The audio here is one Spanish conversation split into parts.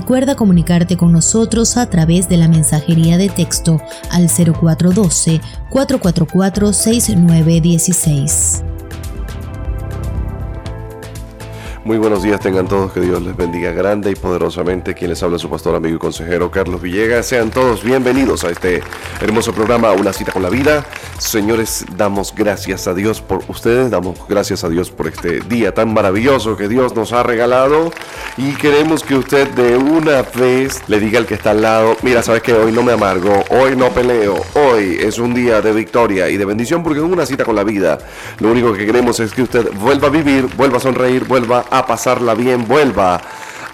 Recuerda comunicarte con nosotros a través de la mensajería de texto al 0412 444 6916. Muy buenos días tengan todos, que Dios les bendiga grande y poderosamente. Quien les habla su pastor, amigo y consejero Carlos Villegas. Sean todos bienvenidos a este hermoso programa, Una cita con la vida. Señores, damos gracias a Dios por ustedes, damos gracias a Dios por este día tan maravilloso que Dios nos ha regalado y queremos que usted de una vez le diga al que está al lado, mira, sabes que hoy no me amargo, hoy no peleo, hoy es un día de victoria y de bendición porque es una cita con la vida. Lo único que queremos es que usted vuelva a vivir, vuelva a sonreír, vuelva a pasarla bien, vuelva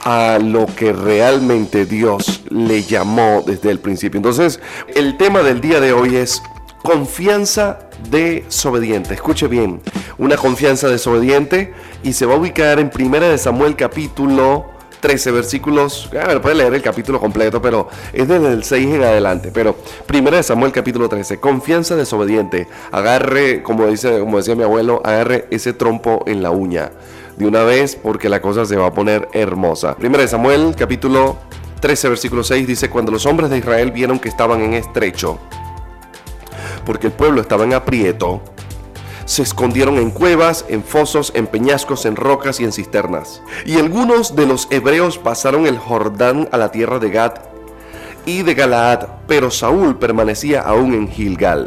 a lo que realmente Dios le llamó desde el principio. Entonces, el tema del día de hoy es confianza desobediente. Escuche bien, una confianza desobediente y se va a ubicar en Primera de Samuel capítulo 13 versículos, a ver, puede leer el capítulo completo, pero es desde el 6 en adelante. Pero primera de Samuel capítulo 13, confianza desobediente. Agarre, como, dice, como decía mi abuelo, agarre ese trompo en la uña de una vez porque la cosa se va a poner hermosa. Primera de Samuel, capítulo 13, versículo 6 dice, cuando los hombres de Israel vieron que estaban en estrecho, porque el pueblo estaba en aprieto, se escondieron en cuevas, en fosos, en peñascos, en rocas y en cisternas. Y algunos de los hebreos pasaron el Jordán a la tierra de Gad y de Galaad, pero Saúl permanecía aún en Gilgal.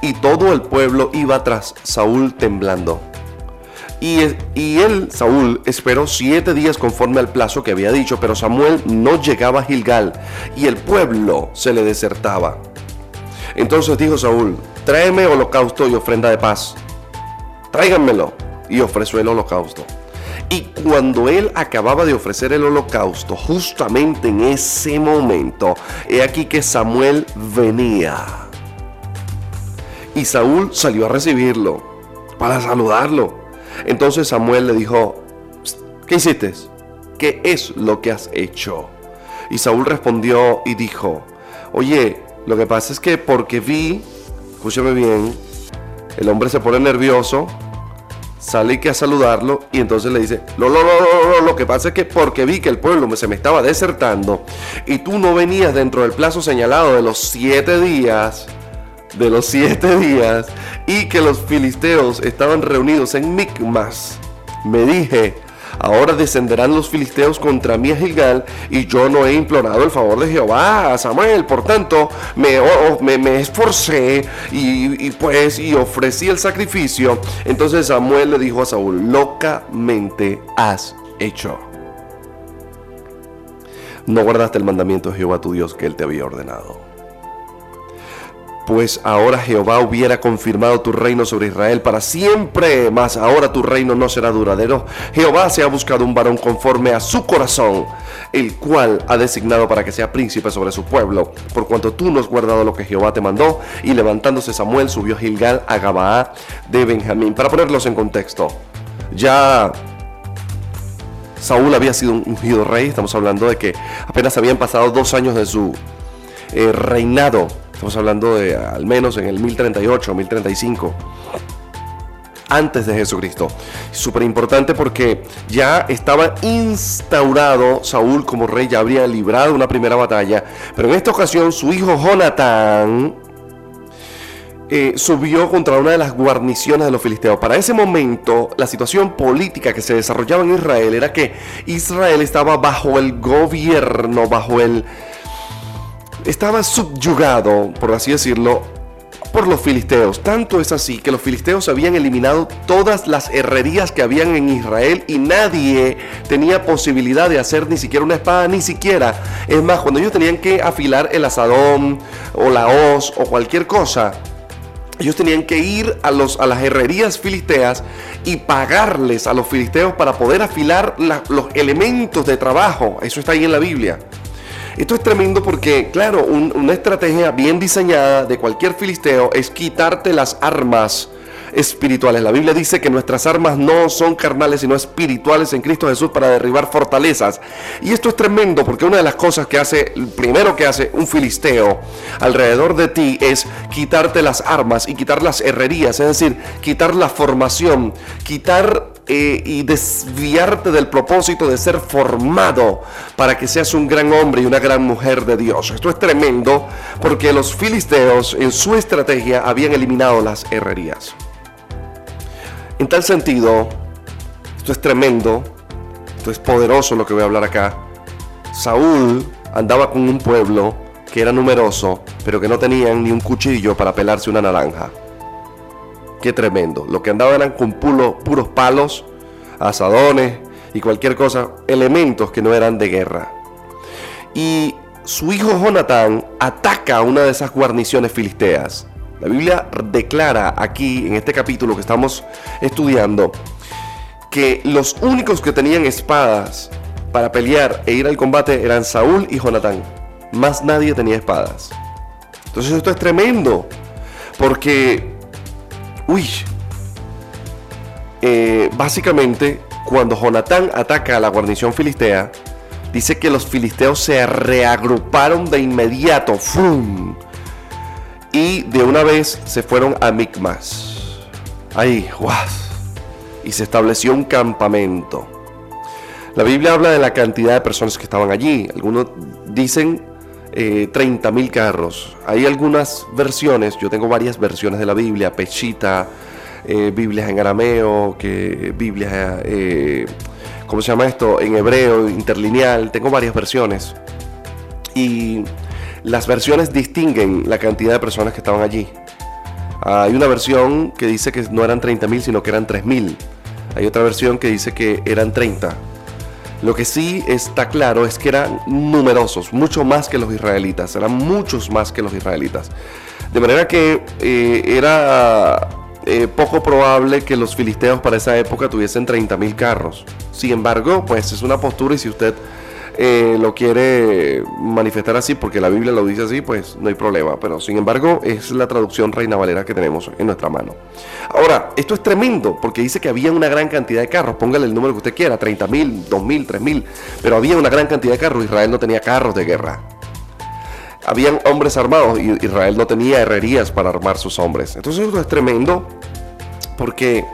Y todo el pueblo iba tras Saúl temblando. Y, él, Saúl, esperó siete días conforme al plazo que había dicho, pero Samuel no llegaba a Gilgal y el pueblo se le desertaba. Entonces dijo Saúl, tráeme holocausto y ofrenda de paz. Tráiganmelo. Y ofreció el holocausto. Y cuando él acababa de ofrecer el holocausto, justamente en ese momento, he aquí que Samuel venía. Y Saúl salió a recibirlo, para saludarlo. Entonces Samuel le dijo, ¿qué hiciste? ¿Qué es lo que has hecho? Y Saúl respondió y dijo, oye, lo que pasa es que porque vi, escúchame bien, el hombre se pone nervioso, sale que a saludarlo y entonces le dice, lo, lo, lo, lo, que pasa es que porque vi que el pueblo se me estaba desertando y tú no venías dentro del plazo señalado de los siete días, de los siete días y que los filisteos estaban reunidos en Micmas, me dije, ahora descenderán los filisteos contra mí a Gilgal y yo no he implorado el favor de Jehová a Samuel, por tanto me, me, esforcé y, y, pues y ofrecí el sacrificio. Entonces Samuel le dijo a Saúl, locamente has hecho. No guardaste el mandamiento de Jehová tu Dios que él te había ordenado pues ahora Jehová hubiera confirmado tu reino sobre Israel para siempre, mas ahora tu reino no será duradero. Jehová se ha buscado un varón conforme a su corazón, el cual ha designado para que sea príncipe sobre su pueblo, por cuanto tú no has guardado lo que Jehová te mandó. Y levantándose Samuel subió Gilgal a Gabaá de Benjamín. Para ponerlos en contexto, ya Saúl había sido un ungido rey, estamos hablando de que apenas habían pasado dos años de su eh, reinado Estamos hablando de al menos en el 1038, 1035 antes de Jesucristo. Súper importante porque ya estaba instaurado Saúl como rey, ya habría librado una primera batalla, pero en esta ocasión su hijo Jonatán eh, subió contra una de las guarniciones de los filisteos. Para ese momento, la situación política que se desarrollaba en Israel era que Israel estaba bajo el gobierno, bajo el estaba subyugado, por así decirlo, por los filisteos. Tanto es así que los filisteos habían eliminado todas las herrerías que habían en Israel y nadie tenía posibilidad de hacer ni siquiera una espada, ni siquiera. Es más, cuando ellos tenían que afilar el asadón o la hoz o cualquier cosa, ellos tenían que ir a, los, a las herrerías filisteas y pagarles a los filisteos para poder afilar los elementos de trabajo. Eso está ahí en la Biblia. Esto es tremendo porque, claro, una estrategia bien diseñada de cualquier filisteo es quitarte las armas espirituales. La Biblia dice que nuestras armas no son carnales, sino espirituales en Cristo Jesús para derribar fortalezas. Y esto es tremendo porque una de las cosas que hace, primero que hace un filisteo alrededor de ti es quitarte las armas y quitar las herrerías, es decir, quitar la formación, quitar eh, y desviarte del propósito de ser formado para que seas un gran hombre y una gran mujer de Dios. Esto es tremendo porque los filisteos en su estrategia habían eliminado las herrerías. En tal sentido, esto es tremendo, esto es poderoso lo que voy a hablar acá. Saúl andaba con un pueblo que era numeroso, pero que no tenían ni un cuchillo para pelarse una naranja. Qué tremendo. Lo que andaban eran con puros palos, asadones y cualquier cosa, elementos que no eran de guerra. Y su hijo Jonatán ataca a una de esas guarniciones filisteas. La Biblia declara aquí, en este capítulo que estamos estudiando, que los únicos que tenían espadas para pelear e ir al combate eran Saúl y Jonatán. Más nadie tenía espadas. Entonces esto es tremendo, porque Uy. Eh, básicamente, cuando Jonatán ataca a la guarnición filistea, dice que los filisteos se reagruparon de inmediato. ¡Fum! Y de una vez se fueron a Micmas. Ahí, ¡guau! Y se estableció un campamento. La Biblia habla de la cantidad de personas que estaban allí. Algunos dicen eh, 30 mil carros. Hay algunas versiones, yo tengo varias versiones de la Biblia, Pechita, eh, Biblias en arameo, que Biblias, eh, ¿cómo se llama esto? En hebreo, interlineal, tengo varias versiones. Y las versiones distinguen la cantidad de personas que estaban allí. Hay una versión que dice que no eran 30 mil, sino que eran 3 mil. Hay otra versión que dice que eran 30. Lo que sí está claro es que eran numerosos, mucho más que los israelitas, eran muchos más que los israelitas. De manera que eh, era eh, poco probable que los filisteos para esa época tuviesen 30.000 carros. Sin embargo, pues es una postura y si usted eh, lo quiere manifestar así porque la Biblia lo dice así, pues no hay problema. Pero sin embargo, es la traducción Reina Valera que tenemos en nuestra mano. Ahora, esto es tremendo porque dice que había una gran cantidad de carros. Póngale el número que usted quiera, 30 mil, 2 mil, 3 mil. Pero había una gran cantidad de carros. Israel no tenía carros de guerra. Habían hombres armados y Israel no tenía herrerías para armar sus hombres. Entonces esto es tremendo porque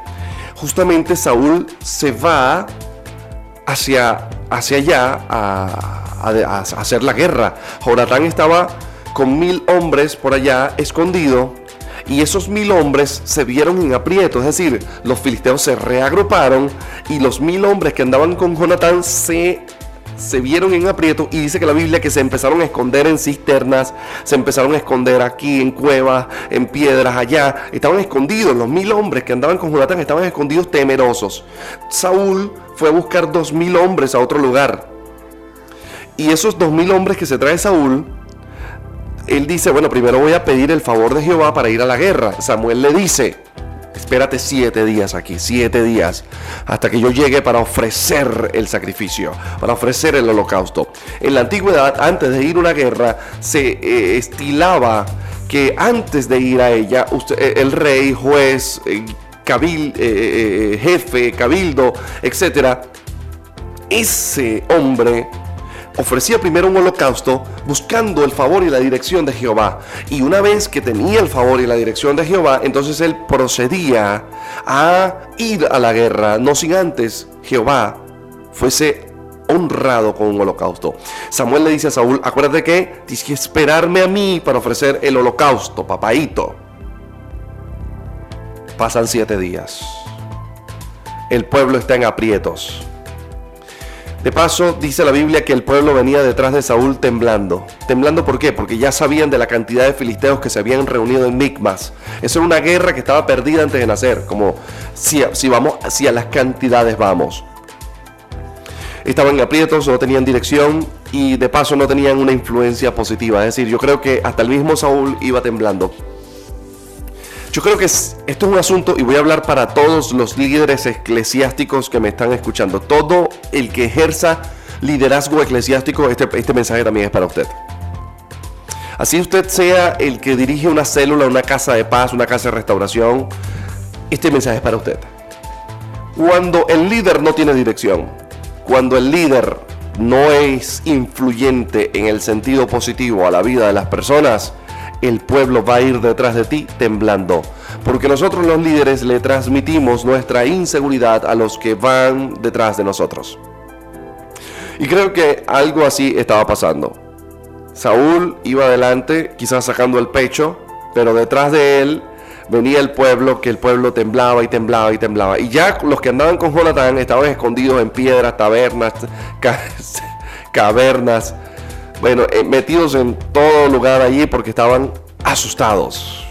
justamente Saúl se va hacia, hacia allá a, hacer la guerra. Jonatán estaba con mil hombres por allá escondido y esos mil hombres se vieron en aprieto, es decir, los filisteos se reagruparon y los mil hombres que andaban con Jonatán se se vieron en aprieto y dice que la Biblia que se empezaron a esconder en cisternas, se empezaron a esconder aquí en cuevas, en piedras allá, estaban escondidos, los mil hombres que andaban con Jonatán estaban escondidos temerosos. Saúl fue a buscar dos mil hombres a otro lugar. Y esos dos mil hombres que se trae Saúl, él dice, bueno, primero voy a pedir el favor de Jehová para ir a la guerra. Samuel le dice, espérate siete días aquí, siete días, hasta que yo llegue para ofrecer el sacrificio, para ofrecer el holocausto. En la antigüedad, antes de ir a una guerra, se eh, estilaba que antes de ir a ella, eh, el rey, juez, eh, jefe, cabildo, etcétera, ese hombre ofrecía primero un holocausto buscando el favor y la dirección de Jehová. Y una vez que tenía el favor y la dirección de Jehová, entonces él procedía a ir a la guerra, no sin antes Jehová fuese honrado con un holocausto. Samuel le dice a Saúl, acuérdate que tienes esperarme a mí para ofrecer el holocausto, papaito. Pasan siete días. El pueblo está en aprietos. De paso, dice la Biblia que el pueblo venía detrás de Saúl temblando. ¿Temblando por qué? Porque ya sabían de la cantidad de filisteos que se habían reunido en Micmas. Eso era una guerra que estaba perdida antes de nacer, como si, si vamos, si a las cantidades vamos. Estaban aprietos, no tenían dirección y de paso no tenían una influencia positiva. Es decir, yo creo que hasta el mismo Saúl iba temblando. Yo creo que esto es un asunto, y voy a hablar para todos los líderes eclesiásticos que me están escuchando. Todo el que ejerza liderazgo eclesiástico, este, este mensaje también es para usted. Así usted sea el que dirige una célula, una casa de paz, una casa de restauración, este mensaje es para usted. Cuando el líder no tiene dirección, cuando el líder no es influyente en el sentido positivo a la vida de las personas, el pueblo va a ir detrás de ti temblando. porque nosotros los líderes le transmitimos nuestra inseguridad a los que van detrás de nosotros. Y creo que algo así estaba pasando. Saúl iba adelante, quizás sacando el pecho, pero detrás de él venía el pueblo, que el pueblo temblaba y temblaba y temblaba. Y ya los que andaban con Jonatán estaban escondidos en piedras, tabernas, cavernas, bueno, eh, metidos en todo lugar allí porque estaban asustados.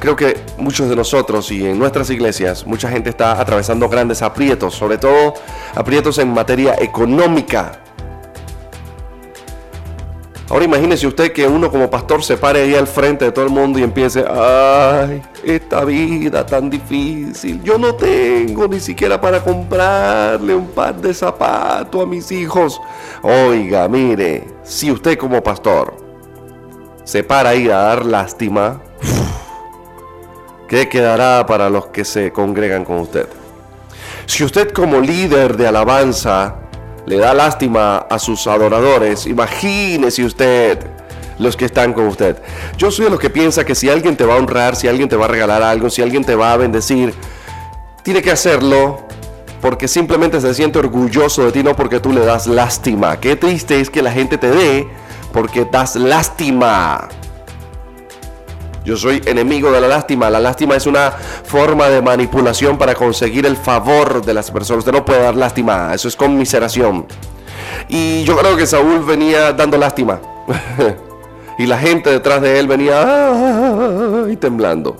Creo que muchos de nosotros y en nuestras iglesias, mucha gente está atravesando grandes aprietos, sobre todo aprietos en materia económica. Ahora imagínese usted que uno como pastor se pare ahí al frente de todo el mundo y empiece, ay, esta vida tan difícil, yo no tengo ni siquiera para comprarle un par de zapatos a mis hijos. Oiga, mire, si usted como pastor se para ahí a dar lástima, ¿qué quedará para los que se congregan con usted? Si usted como líder de alabanza le da lástima a sus adoradores, imagínese usted los que están con usted. Yo soy de los que piensa que si alguien te va a honrar, si alguien te va a regalar algo, si alguien te va a bendecir, tiene que hacerlo porque simplemente se siente orgulloso de ti, no porque tú le das lástima. Qué triste es que la gente te dé porque das lástima. Yo soy enemigo de la lástima. La lástima es una forma de manipulación para conseguir el favor de las personas. Usted no puede dar lástima. Eso es conmiseración. Y yo creo que Saúl venía dando lástima. y la gente detrás de él venía y temblando.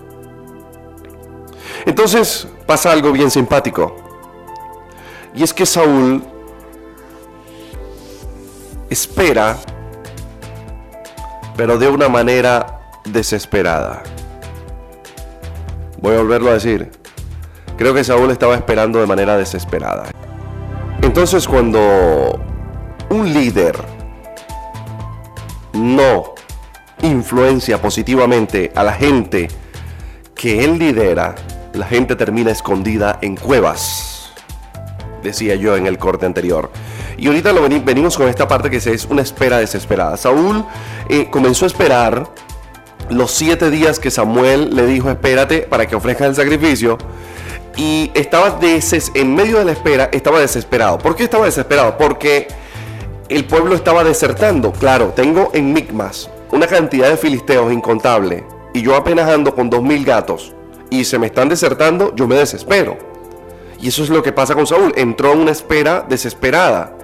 Entonces pasa algo bien simpático. Y es que Saúl espera, pero de una manera desesperada. Voy a volverlo a decir. Creo que Saúl estaba esperando de manera desesperada. Entonces cuando un líder no influencia positivamente a la gente que él lidera, la gente termina escondida en cuevas, decía yo en el corte anterior. Y ahorita lo venimos con esta parte que es una espera desesperada. Saúl eh, comenzó a esperar los siete días que Samuel le dijo espérate para que ofrezca el sacrificio. Y estaba en medio de la espera, estaba desesperado. ¿Por qué estaba desesperado? Porque el pueblo estaba desertando. Claro, tengo en Micmas una cantidad de filisteos incontable y yo apenas ando con dos mil gatos y se me están desertando, yo me desespero. Y eso es lo que pasa con Saúl. Entró en una espera desesperada.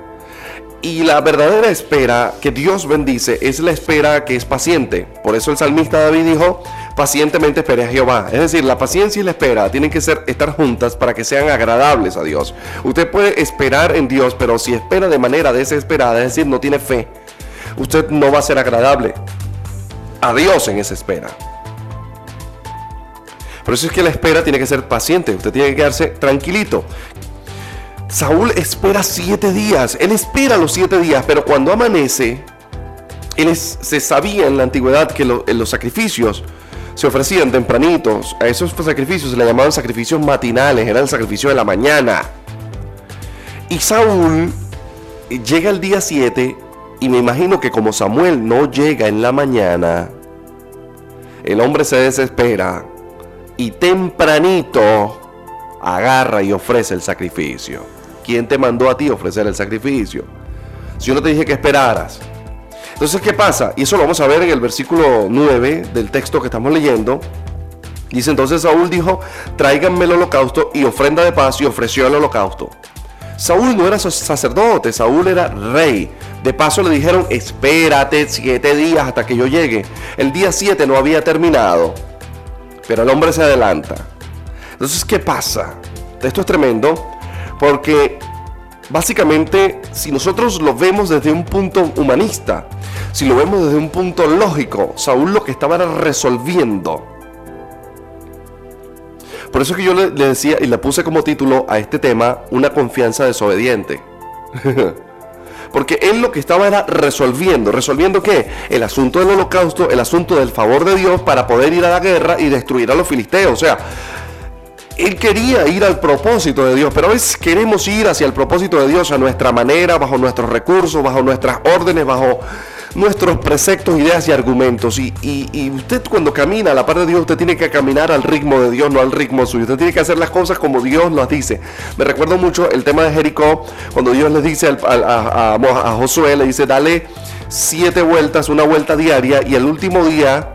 Y la verdadera espera que Dios bendice es la espera que es paciente. Por eso el salmista David dijo, pacientemente espere a Jehová. Es decir, la paciencia y la espera tienen que ser, estar juntas para que sean agradables a Dios. Usted puede esperar en Dios, pero si espera de manera desesperada, es decir, no tiene fe, usted no va a ser agradable a Dios en esa espera. Por eso es que la espera tiene que ser paciente. Usted tiene que quedarse tranquilito. Saúl espera siete días. Él espera los siete días, pero cuando amanece, él se sabía en la antigüedad que los sacrificios se ofrecían tempranitos. A esos sacrificios se le llamaban sacrificios matinales, era el sacrificio de la mañana. Y Saúl llega el día 7 y me imagino que como Samuel no llega en la mañana, el hombre se desespera y tempranito agarra y ofrece el sacrificio. ¿Quién te mandó a ti ofrecer el sacrificio? Si yo no te dije que esperaras. Entonces, ¿qué pasa? Y eso lo vamos a ver en el versículo 9 del texto que estamos leyendo. Dice entonces Saúl dijo, tráiganme el holocausto y ofrenda de paz y ofreció el holocausto. Saúl no era sacerdote, Saúl era rey. De paso le dijeron, espérate siete días hasta que yo llegue. El día siete no había terminado, pero el hombre se adelanta. Entonces, ¿qué pasa? Esto es tremendo porque básicamente, si nosotros lo vemos desde un punto humanista, si lo vemos desde un punto lógico, Saúl lo que estaba era resolviendo. Por eso que yo le, decía y le puse como título a este tema una confianza desobediente. Porque él lo que estaba era resolviendo. ¿Resolviendo qué? El asunto del holocausto, el asunto del favor de Dios para poder ir a la guerra y destruir a los filisteos. O sea, él quería ir al propósito de Dios, pero a veces queremos ir hacia el propósito de Dios a nuestra manera, bajo nuestros recursos, bajo nuestras órdenes, bajo nuestros preceptos, ideas y argumentos. Y, y, usted cuando camina a la par de Dios, usted tiene que caminar al ritmo de Dios, no al ritmo suyo. Usted tiene que hacer las cosas como Dios las dice. Me recuerdo mucho el tema de Jericó, cuando Dios le dice a, a Josué, le dice, dale siete vueltas, una vuelta diaria, y el último día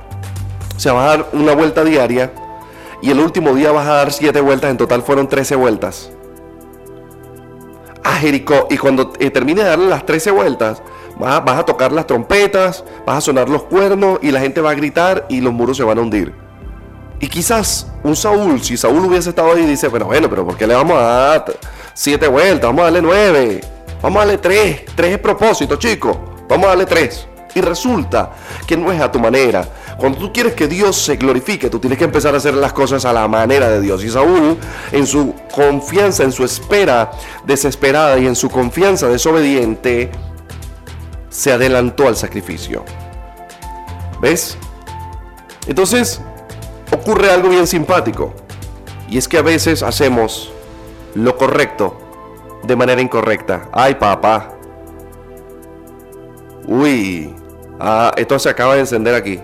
se va a dar una vuelta diaria, y el último día vas a dar siete vueltas, en total fueron 13 vueltas. A Jericó, y cuando eh, termine de darle las 13 vueltas, vas a, vas a tocar las trompetas, vas a sonar los cuernos, y la gente va a gritar, y los muros se van a hundir. Y quizás un Saúl, si Saúl hubiese estado ahí, dice, bueno, bueno, pero ¿por qué le vamos a dar siete vueltas? Vamos a darle nueve. Vamos a darle tres. Tres es propósito, chicos. Vamos a darle tres. Y resulta que no es a tu manera. Cuando tú quieres que Dios se glorifique, tú tienes que empezar a hacer las cosas a la manera de Dios. Y Saúl, en su confianza, en su espera desesperada y en su confianza desobediente, se adelantó al sacrificio. ¿Ves? Entonces, ocurre algo bien simpático. Y es que a veces hacemos lo correcto de manera incorrecta. Ay, papá. Uy. Ah, esto se acaba de encender aquí.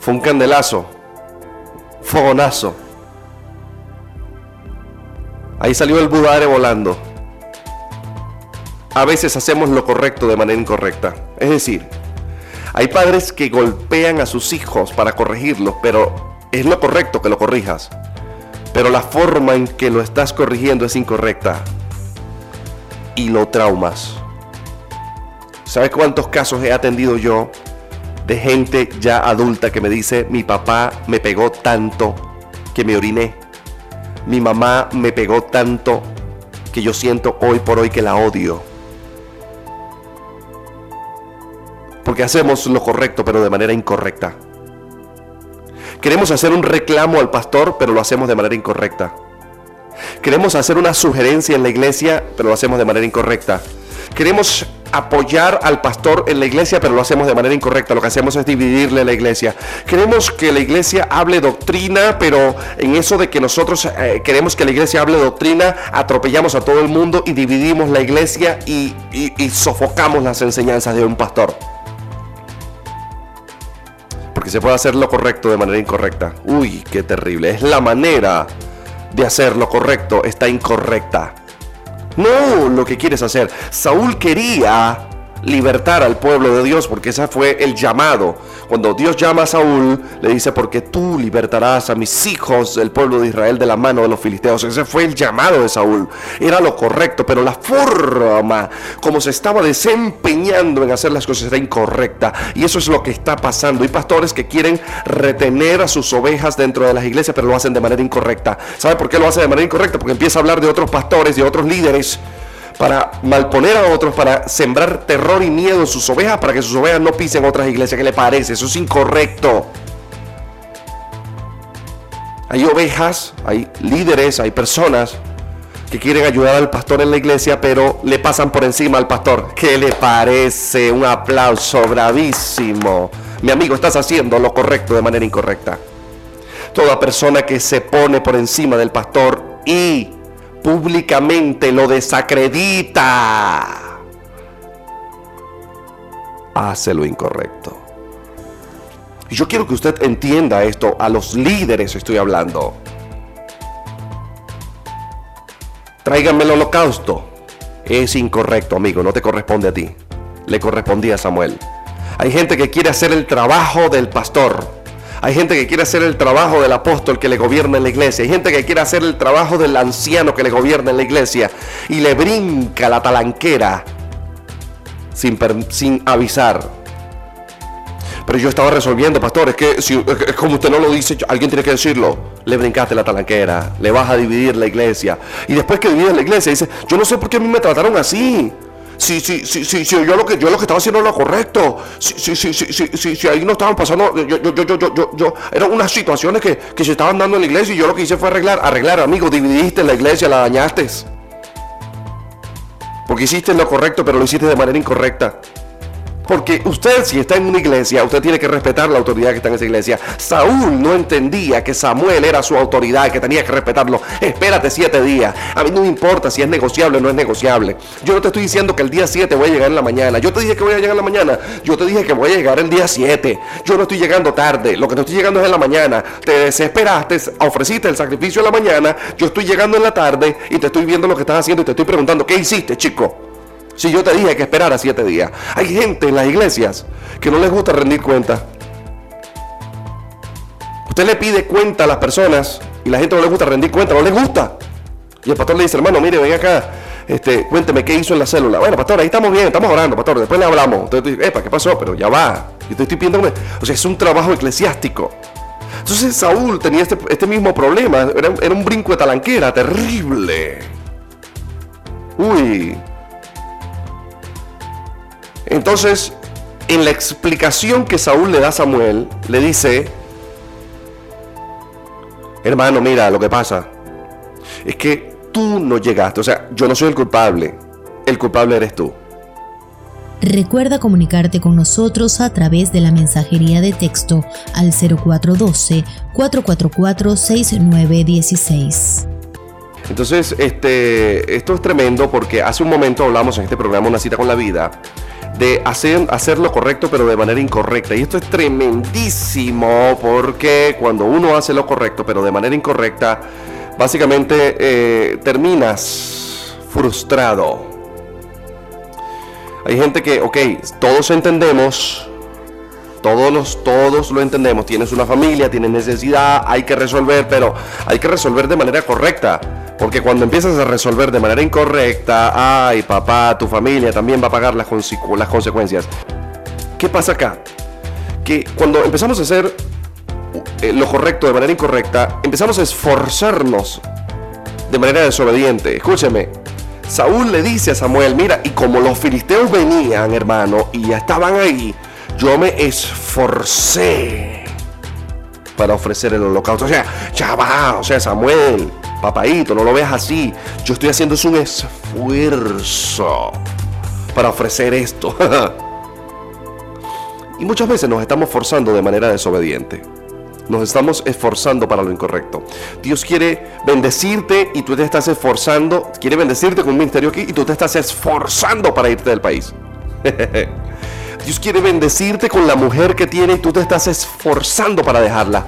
Fue un candelazo. Fogonazo. Ahí salió el budare volando. A veces hacemos lo correcto de manera incorrecta. Es decir, hay padres que golpean a sus hijos para corregirlos, pero es lo correcto que lo corrijas. Pero la forma en que lo estás corrigiendo es incorrecta. Y lo traumas. ¿Sabes cuántos casos he atendido yo de gente ya adulta que me dice, mi papá me pegó tanto que me oriné? Mi mamá me pegó tanto que yo siento hoy por hoy que la odio. Porque hacemos lo correcto pero de manera incorrecta. Queremos hacer un reclamo al pastor pero lo hacemos de manera incorrecta. Queremos hacer una sugerencia en la iglesia pero lo hacemos de manera incorrecta. Queremos apoyar al pastor en la iglesia, pero lo hacemos de manera incorrecta. Lo que hacemos es dividirle la iglesia. Queremos que la iglesia hable doctrina, pero en eso de que nosotros eh, queremos que la iglesia hable doctrina, atropellamos a todo el mundo y dividimos la iglesia y, y sofocamos las enseñanzas de un pastor. Porque se puede hacer lo correcto de manera incorrecta. Uy, qué terrible. Es la manera de hacer lo correcto, está incorrecta. No lo que quieres hacer. Saúl quería libertar al pueblo de Dios, porque ese fue el llamado. Cuando Dios llama a Saúl, le dice, porque tú libertarás a mis hijos, el pueblo de Israel, de la mano de los filisteos. Ese fue el llamado de Saúl. Era lo correcto, pero la forma como se estaba desempeñando en hacer las cosas era incorrecta. Y eso es lo que está pasando. Hay pastores que quieren retener a sus ovejas dentro de las iglesias, pero lo hacen de manera incorrecta. ¿Sabe por qué lo hace de manera incorrecta? Porque empieza a hablar de otros pastores, de otros líderes para malponer a otros, para sembrar terror y miedo en sus ovejas, para que sus ovejas no pisen otras iglesias. ¿Qué le parece? Eso es incorrecto. Hay ovejas, hay líderes, hay personas que quieren ayudar al pastor en la iglesia, pero le pasan por encima al pastor. ¿Qué le parece? Un aplauso bravísimo. Mi amigo, estás haciendo lo correcto de manera incorrecta. Toda persona que se pone por encima del pastor y públicamente lo desacredita, hace lo incorrecto. Yo quiero que usted entienda esto, a los líderes estoy hablando. Tráiganme el holocausto. Es incorrecto, amigo, no te corresponde a ti. Le correspondía a Samuel. Hay gente que quiere hacer el trabajo del pastor hay gente que quiere hacer el trabajo del apóstol que le gobierna en la iglesia. Hay gente que quiere hacer el trabajo del anciano que le gobierna en la iglesia. Y le brinca la talanquera sin, sin avisar. Pero yo estaba resolviendo, pastor, es que si, es como usted no lo dice, alguien tiene que decirlo. Le brincaste la talanquera, le vas a dividir la iglesia. Y después que divides la iglesia, dice, yo no sé por qué a mí me trataron así si, si, si, si, yo lo que yo lo que estaba haciendo era lo correcto, si, si, si, si, ahí no estaban pasando, yo, yo, yo, yo, yo, eran unas situaciones que, que se estaban dando en la iglesia y yo lo que hice fue arreglar, arreglar, amigo, dividiste la iglesia, la dañaste. Porque hiciste lo correcto, pero lo hiciste de manera incorrecta. Porque usted, si está en una iglesia, usted tiene que respetar la autoridad que está en esa iglesia. Saúl no entendía que Samuel era su autoridad, que tenía que respetarlo. Espérate siete días. A mí no me importa si es negociable o no es negociable. Yo no te estoy diciendo que el día 7 voy a llegar en la mañana. Yo te dije que voy a llegar en la mañana. Yo te dije que voy a llegar el día 7. Yo no estoy llegando tarde. Lo que no estoy llegando es en la mañana. Te desesperaste, ofreciste el sacrificio en la mañana. Yo estoy llegando en la tarde y te estoy viendo lo que estás haciendo y te estoy preguntando, ¿qué hiciste, chico? Si yo te dije que esperara siete días. Hay gente en las iglesias que no les gusta rendir cuenta. Usted le pide cuenta a las personas y la gente no le gusta rendir cuenta, no les gusta. Y el pastor le dice, hermano, mire, ven acá, este, cuénteme qué hizo en la célula. Bueno, pastor, ahí estamos bien, estamos orando, pastor, después le hablamos. Entonces, epa, ¿qué pasó? Pero ya va. Yo te estoy pidiendo, o sea, es un trabajo eclesiástico. Entonces Saúl tenía este, este mismo problema, era, era un brinco de talanquera terrible. Uy, entonces, en la explicación que Saúl le da a Samuel, le dice, hermano, mira, lo que pasa es que tú no llegaste, o sea, yo no soy el culpable, el culpable eres tú. Recuerda comunicarte con nosotros a través de la mensajería de texto al 0412-444-6916. Entonces, este, esto es tremendo porque hace un momento hablamos en este programa Una cita con la vida de hacer, hacer lo correcto pero de manera incorrecta. Y esto es tremendísimo porque cuando uno hace lo correcto pero de manera incorrecta, básicamente eh, terminas frustrado. Hay gente que, ok, todos entendemos, todos, los, todos lo entendemos, tienes una familia, tienes necesidad, hay que resolver, pero hay que resolver de manera correcta. Porque cuando empiezas a resolver de manera incorrecta, ay papá, tu familia también va a pagar las, consecuencias. ¿Qué pasa acá? Que cuando empezamos a hacer eh, lo correcto de manera incorrecta, empezamos a esforzarnos de manera desobediente. Escúcheme, Saúl le dice a Samuel, mira, y como los filisteos venían, hermano, y ya estaban ahí, yo me esforcé para ofrecer el holocausto. O sea, ya va, o sea, Samuel, papadito, no lo veas así. Yo estoy haciendo un esfuerzo para ofrecer esto. y muchas veces nos estamos forzando de manera desobediente. Nos estamos esforzando para lo incorrecto. Dios quiere bendecirte y tú te estás esforzando. Quiere bendecirte con un ministerio aquí y tú te estás esforzando para irte del país. Dios quiere bendecirte con la mujer que tiene y tú te estás esforzando para dejarla.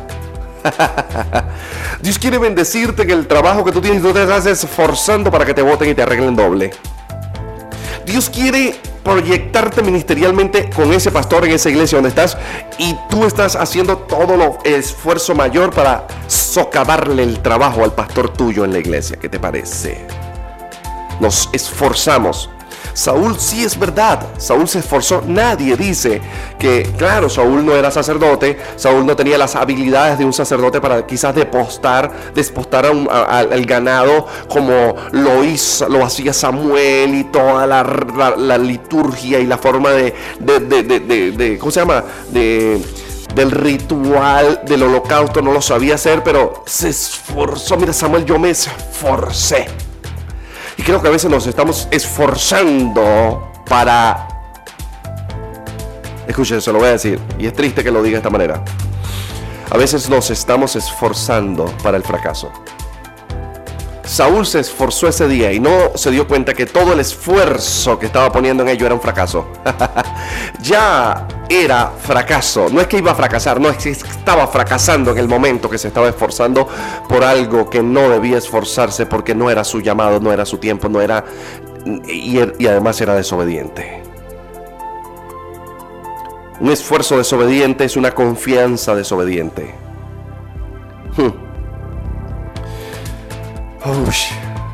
Dios quiere bendecirte en el trabajo que tú tienes y tú te estás esforzando para que te voten y te arreglen doble. Dios quiere proyectarte ministerialmente con ese pastor en esa iglesia donde estás y tú estás haciendo todo lo esfuerzo mayor para socavarle el trabajo al pastor tuyo en la iglesia. ¿Qué te parece? Nos esforzamos Saúl sí es verdad, Saúl se esforzó. Nadie dice que, claro, Saúl no era sacerdote, Saúl no tenía las habilidades de un sacerdote para quizás depostar, despostar al ganado como lo hizo, lo hacía Samuel y toda la, liturgia y la forma de, ¿cómo se llama? De del ritual del holocausto no lo sabía hacer, pero se esforzó. Mira, Samuel, yo me esforcé. Y creo que a veces nos estamos esforzando para... Escuchen, se lo voy a decir. Y es triste que lo diga de esta manera. A veces nos estamos esforzando para el fracaso. Saúl se esforzó ese día y no se dio cuenta que todo el esfuerzo que estaba poniendo en ello era un fracaso. ya era fracaso. No es que iba a fracasar, no es que estaba fracasando en el momento que se estaba esforzando por algo que no debía esforzarse porque no era su llamado, no era su tiempo, no era... Y, además era desobediente. Un esfuerzo desobediente es una confianza desobediente.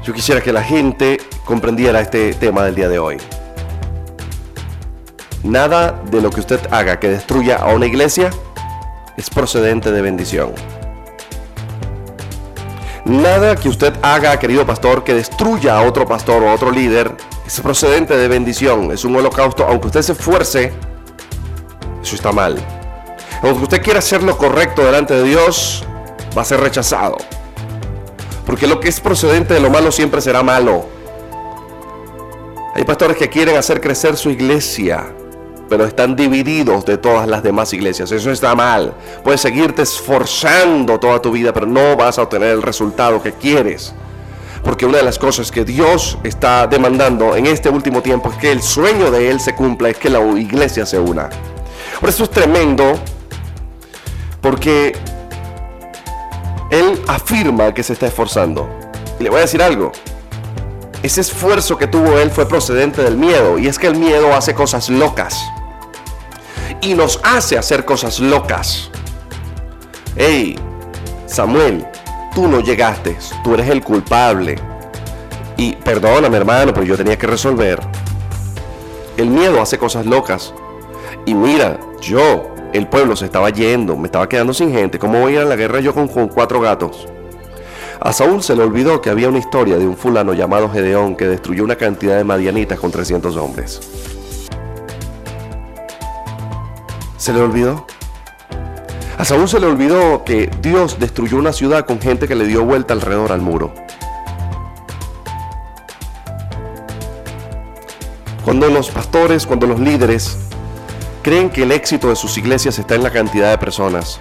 Yo quisiera que la gente comprendiera este tema del día de hoy. Nada de lo que usted haga que destruya a una iglesia es procedente de bendición. Nada que usted haga, querido pastor, que destruya a otro pastor o a otro líder es procedente de bendición. Es un holocausto. Aunque usted se esfuerce, eso está mal. Aunque usted quiera hacer lo correcto delante de Dios, va a ser rechazado. Porque lo que es procedente de lo malo siempre será malo. Hay pastores que quieren hacer crecer su iglesia pero están divididos de todas las demás iglesias. Eso está mal. Puedes seguirte esforzando toda tu vida, pero no vas a obtener el resultado que quieres. Porque una de las cosas que Dios está demandando en este último tiempo es que el sueño de Él se cumpla, es que la iglesia se una. Por eso es tremendo, porque Él afirma que se está esforzando. Y le voy a decir algo, ese esfuerzo que tuvo Él fue procedente del miedo, y es que el miedo hace cosas locas. Y nos hace hacer cosas locas. Hey, Samuel, tú no llegaste, tú eres el culpable. Y perdóname hermano, pero yo tenía que resolver. El miedo hace cosas locas. Y mira, yo, el pueblo se estaba yendo, me estaba quedando sin gente. ¿Cómo voy a ir a la guerra yo con, con cuatro gatos? A Saúl se le olvidó que había una historia de un fulano llamado Gedeón que destruyó una cantidad de madianitas con 300 hombres. ¿Se le olvidó? A Saúl se le olvidó que Dios destruyó una ciudad con gente que le dio vuelta alrededor al muro. Cuando los pastores, cuando los líderes creen que el éxito de sus iglesias está en la cantidad de personas,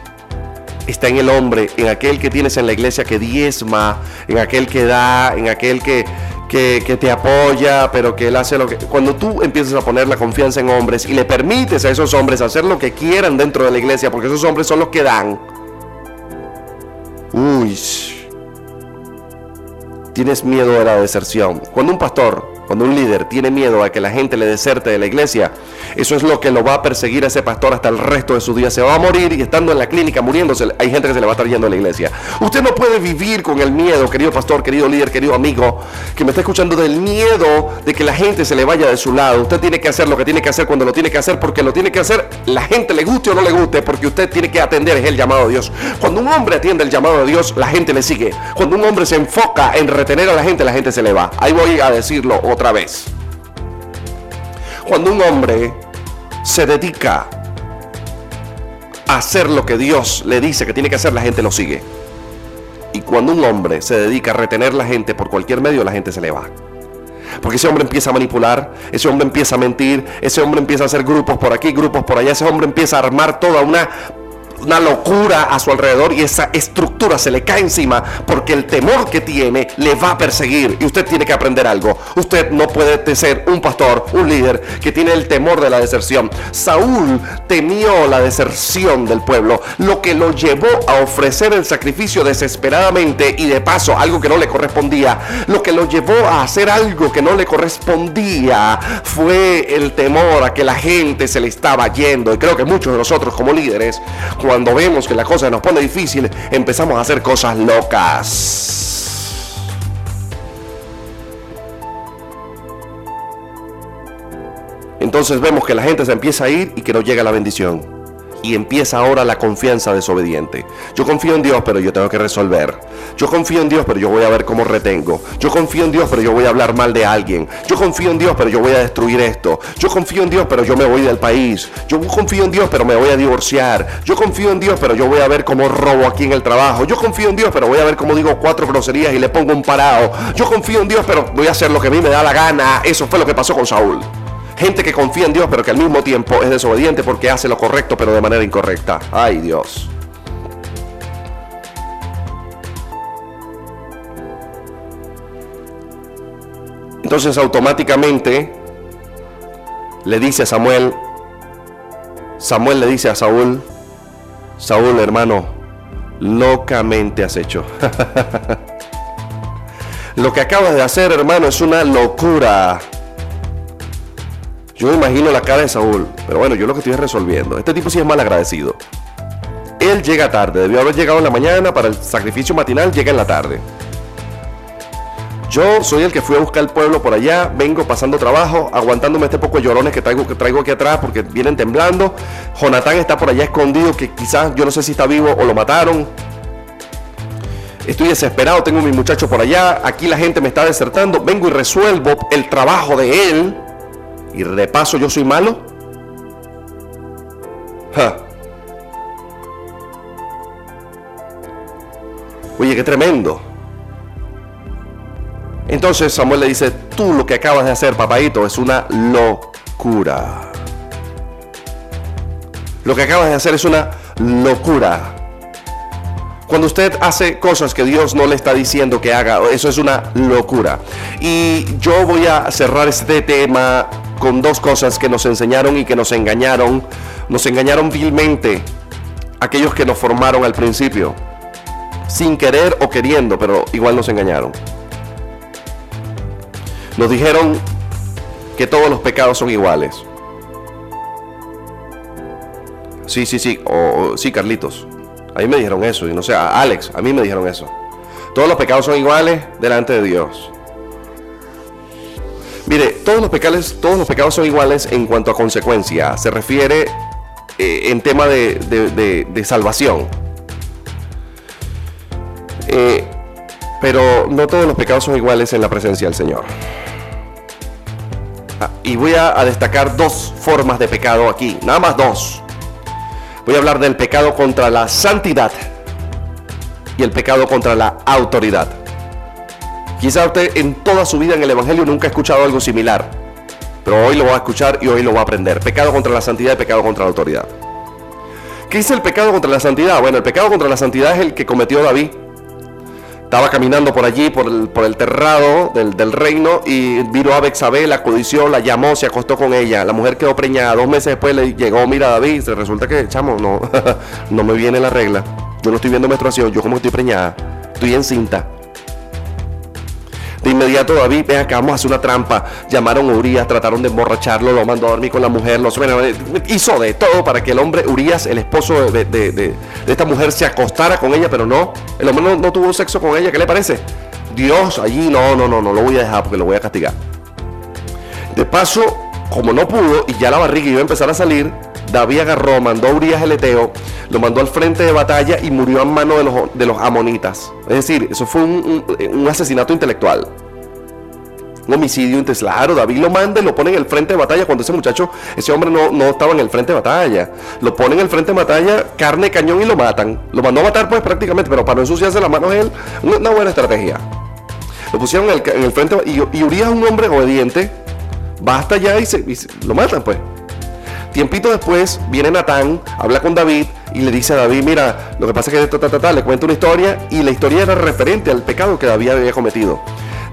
está en el hombre, en aquel que tienes en la iglesia que diezma, en aquel que da, en aquel que, que, te apoya, pero que él hace lo que... Cuando tú empiezas a poner la confianza en hombres y le permites a esos hombres hacer lo que quieran dentro de la iglesia, porque esos hombres son los que dan, uy, tienes miedo de la deserción. Cuando un pastor cuando un líder tiene miedo a que la gente le deserte de la iglesia, eso es lo que lo va a perseguir a ese pastor hasta el resto de su día. Se va a morir y estando en la clínica muriéndose, hay gente que se le va a estar yendo a la iglesia. Usted no puede vivir con el miedo, querido pastor, querido líder, querido amigo, que me está escuchando del miedo de que la gente se le vaya de su lado. Usted tiene que hacer lo que tiene que hacer cuando lo tiene que hacer, porque lo tiene que hacer, la gente le guste o no le guste, porque usted tiene que atender, el llamado de Dios. Cuando un hombre atiende el llamado de Dios, la gente le sigue. Cuando un hombre se enfoca en retener a la gente, la gente se le va. Ahí voy a decirlo otra vez. Cuando un hombre se dedica a hacer lo que Dios le dice que tiene que hacer, la gente lo sigue. Y cuando un hombre se dedica a retener la gente por cualquier medio, la gente se le va. Porque ese hombre empieza a manipular, ese hombre empieza a mentir, ese hombre empieza a hacer grupos por aquí, grupos por allá, ese hombre empieza a armar toda una una locura a su alrededor y esa estructura se le cae encima porque el temor que tiene le va a perseguir y usted tiene que aprender algo. Usted no puede ser un pastor, un líder que tiene el temor de la deserción. Saúl temió la deserción del pueblo, lo que lo llevó a ofrecer el sacrificio desesperadamente y de paso algo que no le correspondía. Lo que lo llevó a hacer algo que no le correspondía fue el temor a que la gente se le estaba yendo. Y creo que muchos de nosotros como líderes, cuando vemos que la cosa nos pone difícil, empezamos a hacer cosas locas. Entonces vemos que la gente se empieza a ir y que no llega la bendición y empieza ahora la confianza desobediente. Yo confío en Dios, pero yo tengo que resolver. Yo confío en Dios, pero yo voy a ver cómo retengo. Yo confío en Dios, pero yo voy a hablar mal de alguien. Yo confío en Dios, pero yo voy a destruir esto. Yo confío en Dios, pero yo me voy del país. Yo confío en Dios, pero me voy a divorciar. Yo confío en Dios, pero yo voy a ver cómo robo aquí en el trabajo. Yo confío en Dios, pero voy a ver cómo digo cuatro groserías y le pongo un parado. Yo confío en Dios, pero voy a hacer lo que a mí me da la gana. Eso fue lo que pasó con Saúl. Gente que confía en Dios, pero que al mismo tiempo es desobediente porque hace lo correcto, pero de manera incorrecta. Ay Dios. Entonces automáticamente le dice a Samuel, Samuel le dice a Saúl, Saúl hermano, locamente has hecho. Lo que acabas de hacer hermano es una locura. Yo me imagino la cara de Saúl, pero bueno, yo lo que estoy resolviendo. Este tipo sí es mal agradecido. Él llega tarde, debió haber llegado en la mañana para el sacrificio matinal, llega en la tarde. Yo soy el que fui a buscar el pueblo por allá, vengo pasando trabajo, aguantándome este poco de llorones que traigo, que traigo aquí atrás porque vienen temblando. Jonatán está por allá escondido, que quizás yo no sé si está vivo o lo mataron. Estoy desesperado, tengo a mi muchacho por allá, aquí la gente me está desertando, vengo y resuelvo el trabajo de él y de paso yo soy malo? Oye, qué tremendo. Entonces Samuel le dice, tú lo que acabas de hacer, papadito, es una locura. Lo que acabas de hacer es una locura. Cuando usted hace cosas que Dios no le está diciendo que haga, eso es una locura. Y yo voy a cerrar este tema con dos cosas que nos enseñaron y que nos engañaron. Nos engañaron vilmente aquellos que nos formaron al principio. Sin querer o queriendo, pero igual nos engañaron. Nos dijeron que todos los pecados son iguales. Sí, sí, sí. Sí, Carlitos. A mí me dijeron eso. Y no sé, Alex, a mí me dijeron eso. Todos los pecados son iguales delante de Dios. Mire, todos los pecados, todos los pecados son iguales en cuanto a consecuencia. Se refiere eh, en tema de, salvación. Eh, pero no todos los pecados son iguales en la presencia del Señor. Y voy a destacar dos formas de pecado aquí, nada más dos. Voy a hablar del pecado contra la santidad y el pecado contra la autoridad. Quizá usted en toda su vida en el Evangelio nunca ha escuchado algo similar, pero hoy lo va a escuchar y hoy lo va a aprender. Pecado contra la santidad y pecado contra la autoridad. ¿Qué es el pecado contra la santidad? Bueno, el pecado contra la santidad es el que cometió David estaba caminando por allí, por el, por el terrado del, reino, y vino a Bexabé, la codició, la llamó, se acostó con ella. La mujer quedó preñada. Dos meses después le llegó, mira David, resulta que, chamo, no, no me viene la regla. Yo no estoy viendo menstruación, yo como estoy preñada, estoy encinta. De inmediato David, ven acá, vamos a hacer una trampa. Llamaron a Urias, trataron de emborracharlo, lo mandó a dormir con la mujer, lo, hizo de todo para que el hombre Urias, el esposo de, esta mujer, se acostara con ella, pero no, el hombre no, tuvo sexo con ella, ¿qué le parece? Dios, allí no, no, no, no lo voy a dejar porque lo voy a castigar. De paso, como no pudo y ya la barriga iba a empezar a salir, David agarró, mandó a Urias el Eteo, lo mandó al frente de batalla y murió en manos de los, de los amonitas. Es decir, eso fue un, asesinato intelectual. Un homicidio Claro, David lo manda y lo pone en el frente de batalla cuando ese muchacho, ese hombre no, no estaba en el frente de batalla. Lo pone en el frente de batalla, carne, cañón y lo matan. Lo mandó a matar pues prácticamente, pero para no ensuciarse las manos él, una buena estrategia. Lo pusieron en el, frente y, y Urias es un hombre obediente, va hasta allá y, se, y lo matan pues. Tiempito después viene Natán, habla con David y le dice a David, mira, lo que pasa es que le cuenta una historia y la historia era referente al pecado que David había cometido.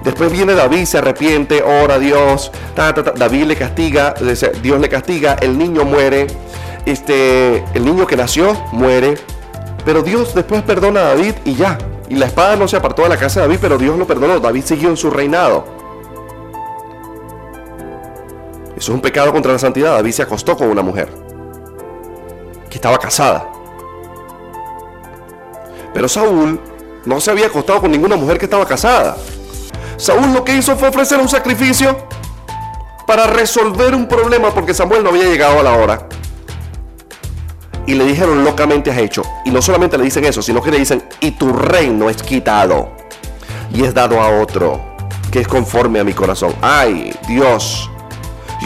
Después viene David, se arrepiente, ora a Dios, David le castiga, Dios le castiga, el niño muere, este, el niño que nació muere, pero Dios después perdona a David y ya. Y la espada no se apartó de la casa de David, pero Dios lo perdonó. David siguió en su reinado. Eso es un pecado contra la santidad. David se acostó con una mujer que estaba casada. Pero Saúl no se había acostado con ninguna mujer que estaba casada. Saúl lo que hizo fue ofrecer un sacrificio para resolver un problema porque Samuel no había llegado a la hora. Y le dijeron, locamente has hecho. Y no solamente le dicen eso, sino que le dicen, y tu reino es quitado y es dado a otro, que es conforme a mi corazón. Ay, Dios,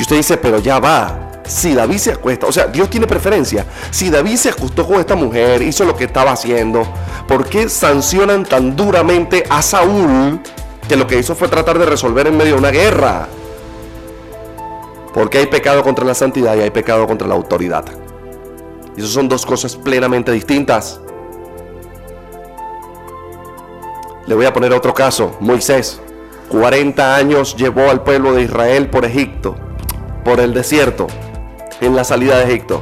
y usted dice, pero ya va. Si David se acuesta, o sea, Dios tiene preferencia. Si David se acostó con esta mujer, hizo lo que estaba haciendo, ¿por qué sancionan tan duramente a Saúl que lo que hizo fue tratar de resolver en medio de una guerra? Porque hay pecado contra la santidad y hay pecado contra la autoridad. Y eso son dos cosas plenamente distintas. Le voy a poner otro caso. Moisés, 40 años llevó al pueblo de Israel por Egipto por el desierto en la salida de Egipto.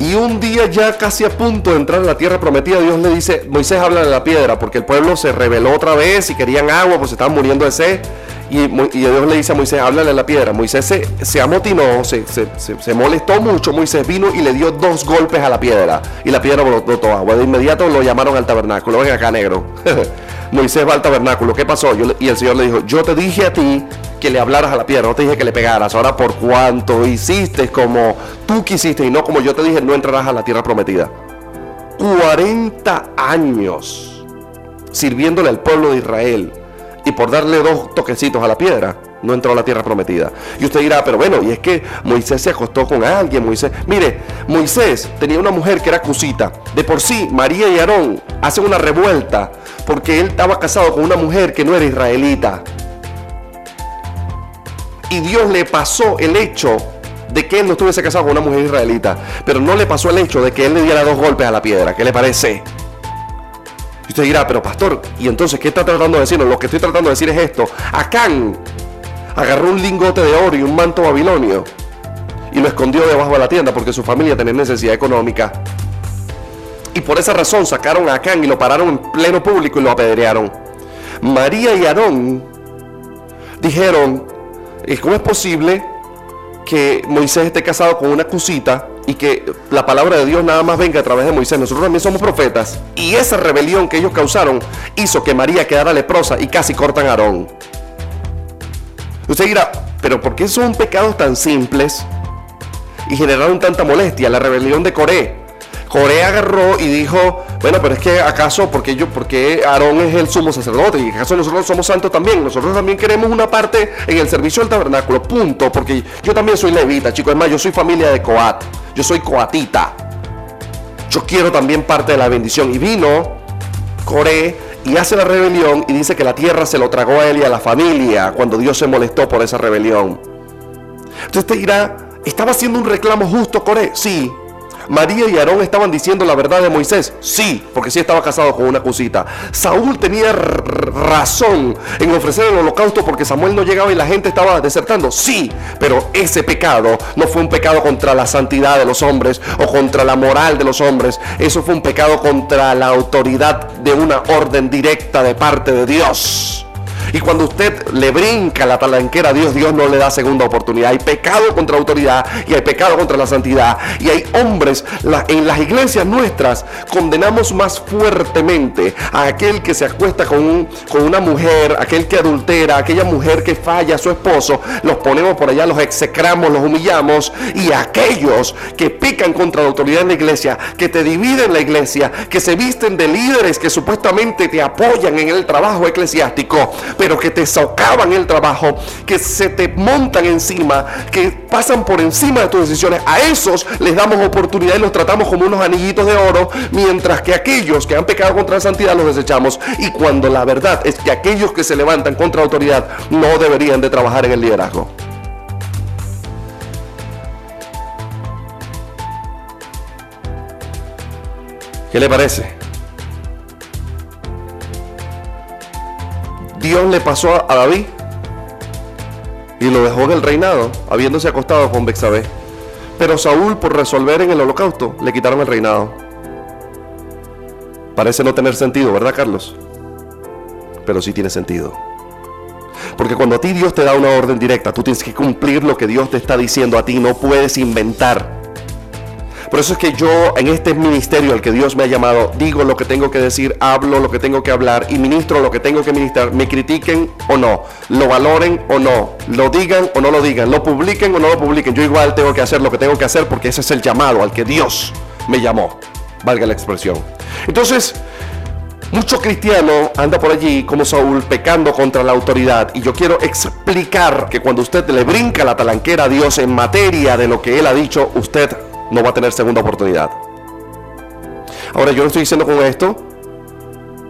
Y un día ya casi a punto de entrar en la tierra prometida, Dios le dice, Moisés habla de la piedra, porque el pueblo se rebeló otra vez y querían agua, pues estaban muriendo de sed. Y, Dios le dice a Moisés, háblale de la piedra. Moisés se, se amotinó, se, se, molestó mucho. Moisés vino y le dio dos golpes a la piedra. Y la piedra brotó agua. De inmediato lo llamaron al tabernáculo. Ven acá, negro. Moisés va al tabernáculo. ¿Qué pasó? y el Señor le dijo, yo te dije a ti que le hablaras a la piedra, no te dije que le pegaras. Ahora por cuanto hiciste como tú quisiste y no como yo te dije, no entrarás a la tierra prometida. 40 años sirviéndole al pueblo de Israel y por darle dos toquecitos a la piedra, no entró a la tierra prometida. Y usted dirá, pero bueno, y es que Moisés se acostó con alguien, Moisés. Mire, Moisés tenía una mujer que era cusita. De por sí, María y Aarón hacen una revuelta porque él estaba casado con una mujer que no era israelita y Dios le pasó el hecho de que él no estuviese casado con una mujer israelita, pero no le pasó el hecho de que él le diera dos golpes a la piedra. ¿Qué le parece? Y usted dirá, pero pastor, ¿y entonces qué está tratando de decirnos? Lo que estoy tratando de decir es esto. Acán agarró un lingote de oro y un manto babilonio y lo escondió debajo de la tienda porque su familia tenía necesidad económica. Y por esa razón sacaron a Acán y lo pararon en pleno público y lo apedrearon. María y Aarón dijeron, ¿cómo es posible que Moisés esté casado con una cosita y que la palabra de Dios nada más venga a través de Moisés? Nosotros también somos profetas. Y esa rebelión que ellos causaron hizo que María quedara leprosa y casi cortan a Aarón. Usted dirá, pero ¿por qué son pecados tan simples y generaron tanta molestia? La rebelión de Coré Corea agarró y dijo, bueno, pero es que acaso, porque yo, porque Aarón es el sumo sacerdote y acaso nosotros somos santos también, nosotros también queremos una parte en el servicio del tabernáculo, punto, porque yo también soy levita, chicos, es más, yo soy familia de Coat, yo soy coatita, yo quiero también parte de la bendición. Y vino Coré y hace la rebelión y dice que la tierra se lo tragó a él y a la familia cuando Dios se molestó por esa rebelión. Entonces te dirá, ¿estaba haciendo un reclamo justo Coré? Sí, María y Aarón estaban diciendo la verdad de Moisés. Sí, porque sí estaba casado con una cosita. Saúl tenía razón en ofrecer el holocausto porque Samuel no llegaba y la gente estaba desertando. Sí, pero ese pecado no fue un pecado contra la santidad de los hombres o contra la moral de los hombres. Eso fue un pecado contra la autoridad de una orden directa de parte de Dios. Y cuando usted le brinca la talanquera a Dios, Dios no le da segunda oportunidad. Hay pecado contra autoridad y hay pecado contra la santidad. Y hay hombres en las iglesias nuestras condenamos más fuertemente a aquel que se acuesta con, con una mujer, aquel que adultera, aquella mujer que falla a su esposo. Los ponemos por allá, los execramos, los humillamos. Y aquellos que pican contra la autoridad en la iglesia, que te dividen la iglesia, que se visten de líderes que supuestamente te apoyan en el trabajo eclesiástico pero que te socavan el trabajo, que se te montan encima, que pasan por encima de tus decisiones. A esos les damos oportunidad y los tratamos como unos anillitos de oro, mientras que aquellos que han pecado contra la santidad los desechamos. Y cuando la verdad es que aquellos que se levantan contra la autoridad no deberían de trabajar en el liderazgo. ¿Qué le parece? Dios le pasó a David y lo dejó en el reinado, habiéndose acostado con Bexabé. Pero Saúl, por resolver en el holocausto, le quitaron el reinado. Parece no tener sentido, ¿verdad, Carlos? Pero sí tiene sentido. Porque cuando a ti Dios te da una orden directa, tú tienes que cumplir lo que Dios te está diciendo a ti, no puedes inventar. Por eso es que yo en este ministerio al que Dios me ha llamado, digo lo que tengo que decir, hablo lo que tengo que hablar y ministro lo que tengo que ministrar, me critiquen o no, lo valoren o no, lo digan o no lo digan, lo publiquen o no lo publiquen. Yo igual tengo que hacer lo que tengo que hacer porque ese es el llamado al que Dios me llamó, valga la expresión. Entonces, mucho cristiano anda por allí como Saúl pecando contra la autoridad y yo quiero explicar que cuando usted le brinca la talanquera a Dios en materia de lo que él ha dicho, usted no va a tener segunda oportunidad. Ahora, yo no estoy diciendo con esto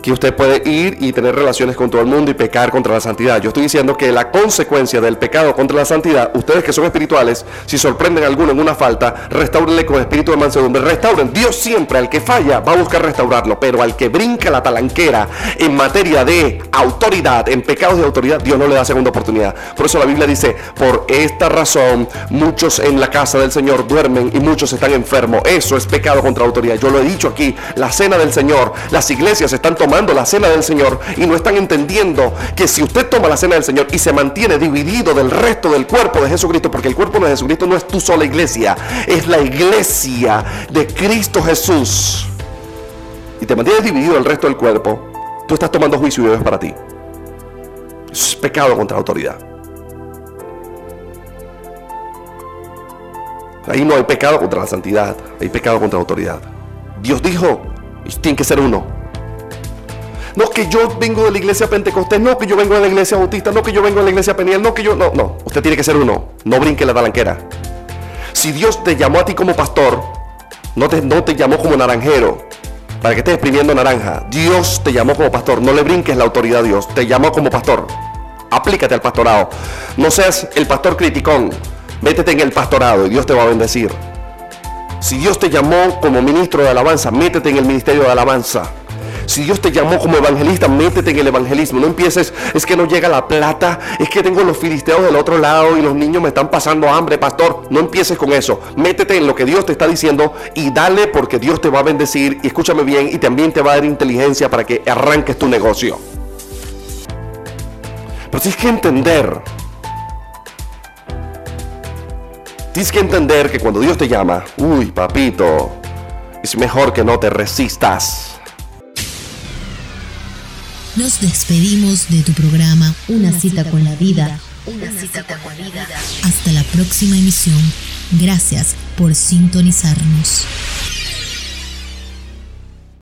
que usted puede ir y tener relaciones con todo el mundo y pecar contra la santidad. Yo estoy diciendo que la consecuencia del pecado contra la santidad, ustedes que son espirituales, si sorprenden a alguno en una falta, restaurenle con espíritu de mansedumbre. Restauren. Dios siempre al que falla va a buscar restaurarlo, pero al que brinca la talanquera en materia de autoridad, en pecados de autoridad, Dios no le da segunda oportunidad. Por eso la Biblia dice, por esta razón muchos en la casa del Señor duermen y muchos están enfermos. Eso es pecado contra la autoridad. Yo lo he dicho aquí, la cena del Señor, las iglesias están tomando tomando la cena del Señor y no están entendiendo que si usted toma la cena del Señor y se mantiene dividido del resto del cuerpo de Jesucristo, porque el cuerpo de Jesucristo no es tu sola iglesia, es la iglesia de Cristo Jesús, y te mantienes dividido del resto del cuerpo, tú estás tomando juicio y Dios es para ti. Es pecado contra la autoridad. Ahí no hay pecado contra la santidad, hay pecado contra la autoridad. Dios dijo, tiene que ser uno. No que yo vengo de la iglesia pentecostés, no que yo vengo de la iglesia bautista, no que yo vengo de la iglesia peniel, no que yo. No, no. Usted tiene que ser uno. No brinque la talanquera. Si Dios te llamó a ti como pastor, no te, no te llamó como naranjero para que estés exprimiendo naranja. Dios te llamó como pastor. No le brinques la autoridad a Dios. Te llamó como pastor. Aplícate al pastorado. No seas el pastor criticón. métete en el pastorado y Dios te va a bendecir. Si Dios te llamó como ministro de alabanza, métete en el ministerio de alabanza. Si Dios te llamó como evangelista, métete en el evangelismo. No empieces, es que no llega la plata, es que tengo los filisteos del otro lado y los niños me están pasando hambre, pastor. No empieces con eso. Métete en lo que Dios te está diciendo y dale porque Dios te va a bendecir. Y escúchame bien, y también te va a dar inteligencia para que arranques tu negocio. Pero tienes que entender Tienes que entender que cuando Dios te llama, uy, papito, es mejor que no te resistas. Nos despedimos de tu programa Una, cita, con la vida. Una cita con la vida. Hasta la próxima emisión. Gracias por sintonizarnos.